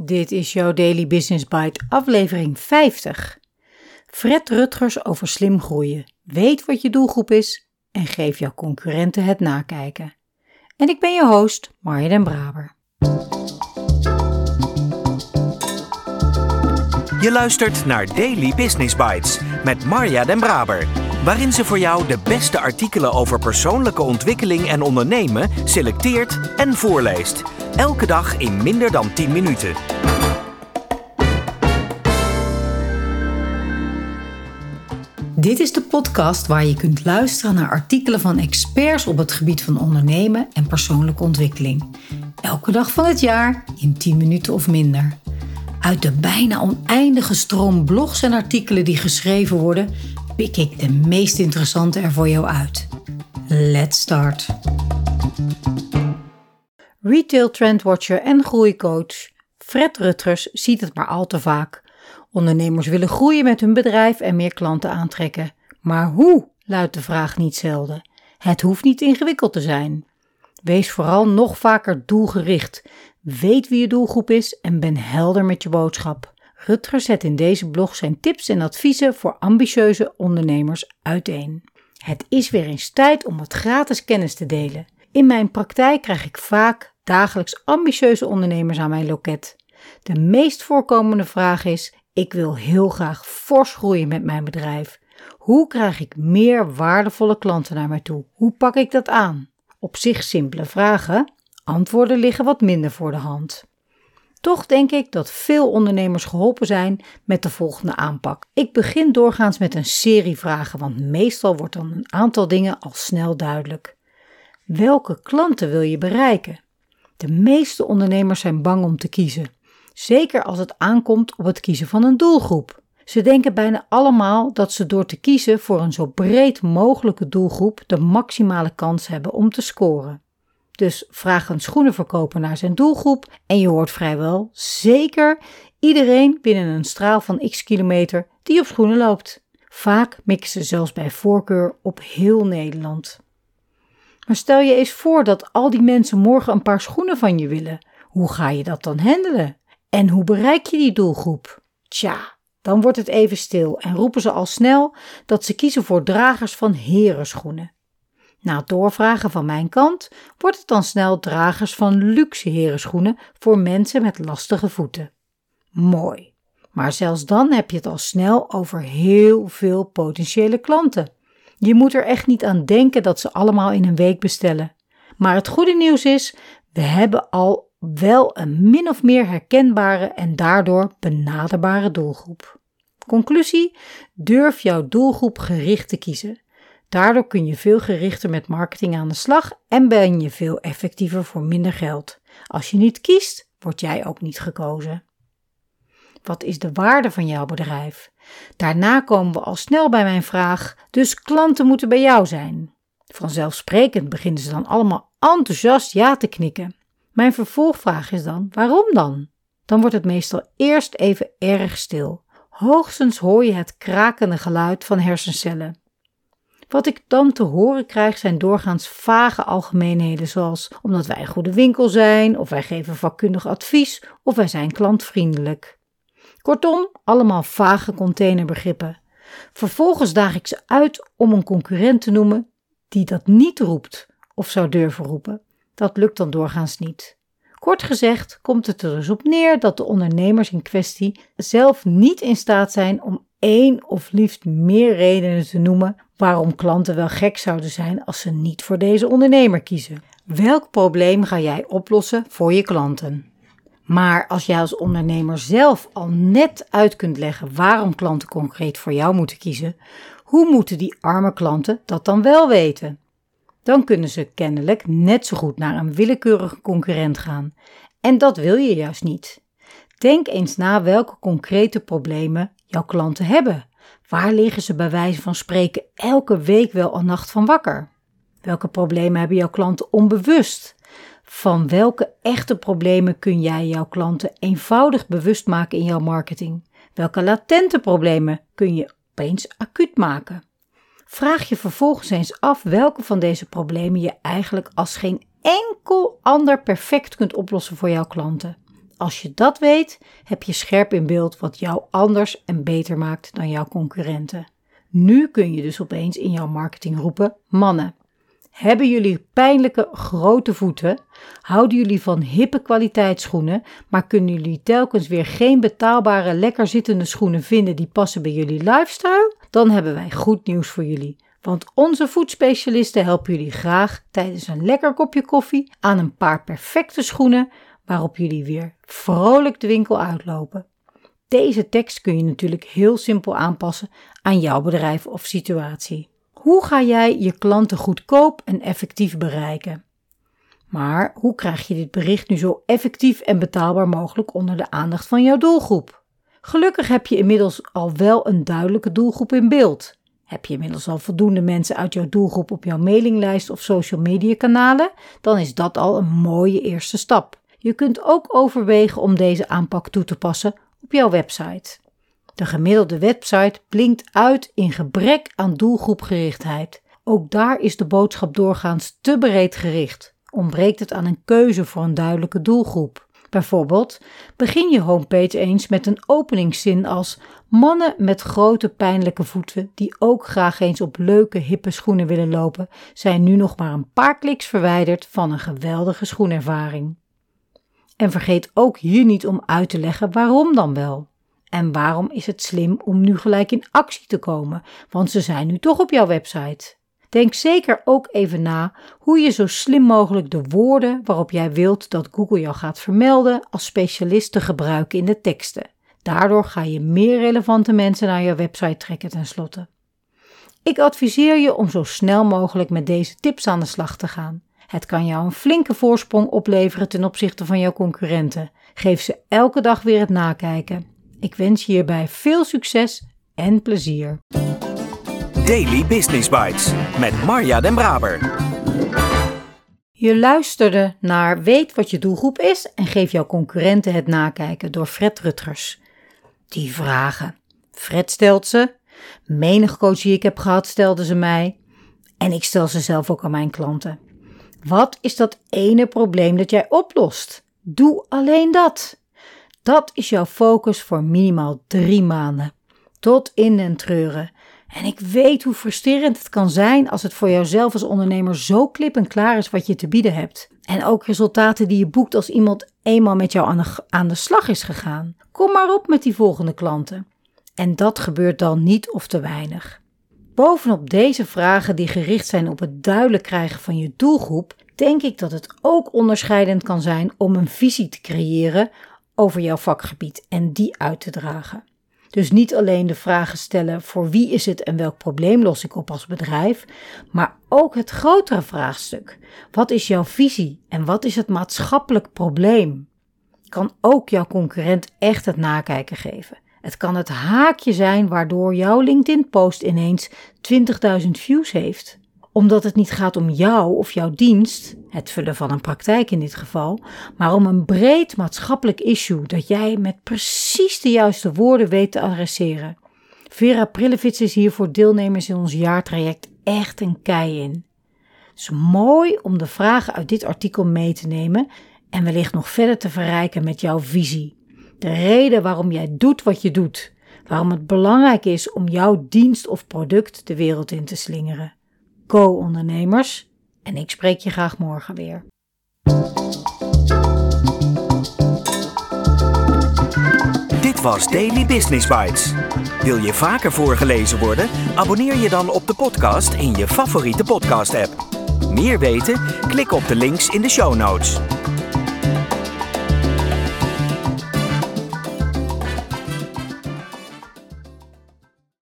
Dit is jouw Daily Business Bite, aflevering 50. Fred Rutgers over slim groeien. Weet wat je doelgroep is en geef jouw concurrenten het nakijken. En ik ben je host, Marja den Braber. Je luistert naar Daily Business Bites met Marja den Braber, waarin ze voor jou de beste artikelen over persoonlijke ontwikkeling en ondernemen selecteert en voorleest. Elke dag in minder dan 10 minuten. Dit is de podcast waar je kunt luisteren naar artikelen van experts op het gebied van ondernemen en persoonlijke ontwikkeling. Elke dag van het jaar in 10 minuten of minder. Uit de bijna oneindige stroom blogs en artikelen die geschreven worden, pik ik de meest interessante er voor jou uit. Let's start. Retail trendwatcher en groeicoach Fred Rutgers ziet het maar al te vaak. Ondernemers willen groeien met hun bedrijf en meer klanten aantrekken. Maar hoe, luidt de vraag niet zelden. Het hoeft niet ingewikkeld te zijn. Wees vooral nog vaker doelgericht. Weet wie je doelgroep is en ben helder met je boodschap. Rutger zet in deze blog zijn tips en adviezen voor ambitieuze ondernemers uiteen. Het is weer eens tijd om wat gratis kennis te delen. In mijn praktijk krijg ik vaak dagelijks ambitieuze ondernemers aan mijn loket. De meest voorkomende vraag is: ik wil heel graag fors groeien met mijn bedrijf. Hoe krijg ik meer waardevolle klanten naar mij toe? Hoe pak ik dat aan? Op zich simpele vragen, antwoorden liggen wat minder voor de hand. Toch denk ik dat veel ondernemers geholpen zijn met de volgende aanpak. Ik begin doorgaans met een serie vragen, want meestal wordt dan een aantal dingen al snel duidelijk. Welke klanten wil je bereiken? De meeste ondernemers zijn bang om te kiezen, zeker als het aankomt op het kiezen van een doelgroep. Ze denken bijna allemaal dat ze door te kiezen voor een zo breed mogelijke doelgroep de maximale kans hebben om te scoren. Dus vraag een schoenenverkoper naar zijn doelgroep en je hoort vrijwel zeker iedereen binnen een straal van x kilometer die op schoenen loopt. Vaak mikken ze zelfs bij voorkeur op heel Nederland. Maar stel je eens voor dat al die mensen morgen een paar schoenen van je willen. Hoe ga je dat dan handelen? En hoe bereik je die doelgroep? Tja, dan wordt het even stil en roepen ze al snel dat ze kiezen voor dragers van herenschoenen. Na het doorvragen van mijn kant wordt het dan snel dragers van luxe herenschoenen voor mensen met lastige voeten. Mooi. Maar zelfs dan heb je het al snel over heel veel potentiële klanten. Je moet er echt niet aan denken dat ze allemaal in een week bestellen. Maar het goede nieuws is, we hebben al wel een min of meer herkenbare en daardoor benaderbare doelgroep. Conclusie: durf jouw doelgroep gericht te kiezen. Daardoor kun je veel gerichter met marketing aan de slag en ben je veel effectiever voor minder geld. Als je niet kiest, word jij ook niet gekozen. Wat is de waarde van jouw bedrijf? Daarna komen we al snel bij mijn vraag, dus klanten moeten bij jou zijn. Vanzelfsprekend beginnen ze dan allemaal enthousiast ja te knikken. Mijn vervolgvraag is dan: waarom dan? Dan wordt het meestal eerst even erg stil. Hoogstens hoor je het krakende geluid van hersencellen. Wat ik dan te horen krijg zijn doorgaans vage algemeenheden, zoals omdat wij een goede winkel zijn, of wij geven vakkundig advies, of wij zijn klantvriendelijk. Kortom, allemaal vage containerbegrippen. Vervolgens daag ik ze uit om een concurrent te noemen die dat niet roept of zou durven roepen. Dat lukt dan doorgaans niet. Kort gezegd komt het er dus op neer dat de ondernemers in kwestie zelf niet in staat zijn om één of liefst meer redenen te noemen waarom klanten wel gek zouden zijn als ze niet voor deze ondernemer kiezen. Welk probleem ga jij oplossen voor je klanten? Maar als jij als ondernemer zelf al net uit kunt leggen waarom klanten concreet voor jou moeten kiezen, hoe moeten die arme klanten dat dan wel weten? Dan kunnen ze kennelijk net zo goed naar een willekeurige concurrent gaan. En dat wil je juist niet. Denk eens na welke concrete problemen jouw klanten hebben. Waar liggen ze bij wijze van spreken elke week wel een nacht van wakker? Welke problemen hebben jouw klanten onbewust? Van welke echte problemen kun jij jouw klanten eenvoudig bewust maken in jouw marketing? Welke latente problemen kun je opeens acuut maken? Vraag je vervolgens eens af welke van deze problemen je eigenlijk als geen enkel ander perfect kunt oplossen voor jouw klanten. Als je dat weet, heb je scherp in beeld wat jou anders en beter maakt dan jouw concurrenten. Nu kun je dus opeens in jouw marketing roepen: mannen. Hebben jullie pijnlijke grote voeten? Houden jullie van hippe kwaliteitsschoenen, maar kunnen jullie telkens weer geen betaalbare, lekker zittende schoenen vinden die passen bij jullie lifestyle? Dan hebben wij goed nieuws voor jullie. Want onze voetspecialisten helpen jullie graag tijdens een lekker kopje koffie aan een paar perfecte schoenen waarop jullie weer vrolijk de winkel uitlopen. Deze tekst kun je natuurlijk heel simpel aanpassen aan jouw bedrijf of situatie. Hoe ga jij je klanten goedkoop en effectief bereiken? Maar hoe krijg je dit bericht nu zo effectief en betaalbaar mogelijk onder de aandacht van jouw doelgroep? Gelukkig heb je inmiddels al wel een duidelijke doelgroep in beeld. Heb je inmiddels al voldoende mensen uit jouw doelgroep op jouw mailinglijst of social media kanalen? Dan is dat al een mooie eerste stap. Je kunt ook overwegen om deze aanpak toe te passen op jouw website. De gemiddelde website blinkt uit in gebrek aan doelgroepgerichtheid. Ook daar is de boodschap doorgaans te breed gericht. Ontbreekt het aan een keuze voor een duidelijke doelgroep. Bijvoorbeeld, begin je homepage eens met een openingszin als mannen met grote pijnlijke voeten die ook graag eens op leuke hippe schoenen willen lopen, zijn nu nog maar een paar kliks verwijderd van een geweldige schoenervaring. En vergeet ook hier niet om uit te leggen waarom dan wel. En waarom is het slim om nu gelijk in actie te komen? Want ze zijn nu toch op jouw website. Denk zeker ook even na hoe je zo slim mogelijk de woorden waarop jij wilt dat Google jou gaat vermelden als specialist te gebruiken in de teksten. Daardoor ga je meer relevante mensen naar je website trekken tenslotte. Ik adviseer je om zo snel mogelijk met deze tips aan de slag te gaan. Het kan jou een flinke voorsprong opleveren ten opzichte van jouw concurrenten. Geef ze elke dag weer het nakijken. Ik wens je hierbij veel succes en plezier. Daily Business Bites met Marja Den Braber. Je luisterde naar Weet wat je doelgroep is en geef jouw concurrenten het nakijken door Fred Rutgers. Die vragen. Fred stelt ze, menig coach die ik heb gehad stelde ze mij en ik stel ze zelf ook aan mijn klanten. Wat is dat ene probleem dat jij oplost? Doe alleen dat. Dat is jouw focus voor minimaal drie maanden. Tot in den treuren. En ik weet hoe frustrerend het kan zijn als het voor jouzelf als ondernemer zo klip en klaar is wat je te bieden hebt. En ook resultaten die je boekt als iemand eenmaal met jou aan de, aan de slag is gegaan. Kom maar op met die volgende klanten. En dat gebeurt dan niet of te weinig. Bovenop deze vragen die gericht zijn op het duidelijk krijgen van je doelgroep, denk ik dat het ook onderscheidend kan zijn om een visie te creëren over jouw vakgebied en die uit te dragen. Dus niet alleen de vragen stellen voor wie is het en welk probleem los ik op als bedrijf, maar ook het grotere vraagstuk. Wat is jouw visie en wat is het maatschappelijk probleem? Kan ook jouw concurrent echt het nakijken geven. Het kan het haakje zijn waardoor jouw LinkedIn-post ineens 20.000 views heeft omdat het niet gaat om jou of jouw dienst, het vullen van een praktijk in dit geval, maar om een breed maatschappelijk issue dat jij met precies de juiste woorden weet te adresseren. Vera Prillevits is hier voor deelnemers in ons jaartraject echt een kei in. Het is mooi om de vragen uit dit artikel mee te nemen en wellicht nog verder te verrijken met jouw visie. De reden waarom jij doet wat je doet. Waarom het belangrijk is om jouw dienst of product de wereld in te slingeren. Go ondernemers en ik spreek je graag morgen weer. Dit was Daily Business Bites. Wil je vaker voorgelezen worden? Abonneer je dan op de podcast in je favoriete podcast-app. Meer weten? Klik op de links in de show notes.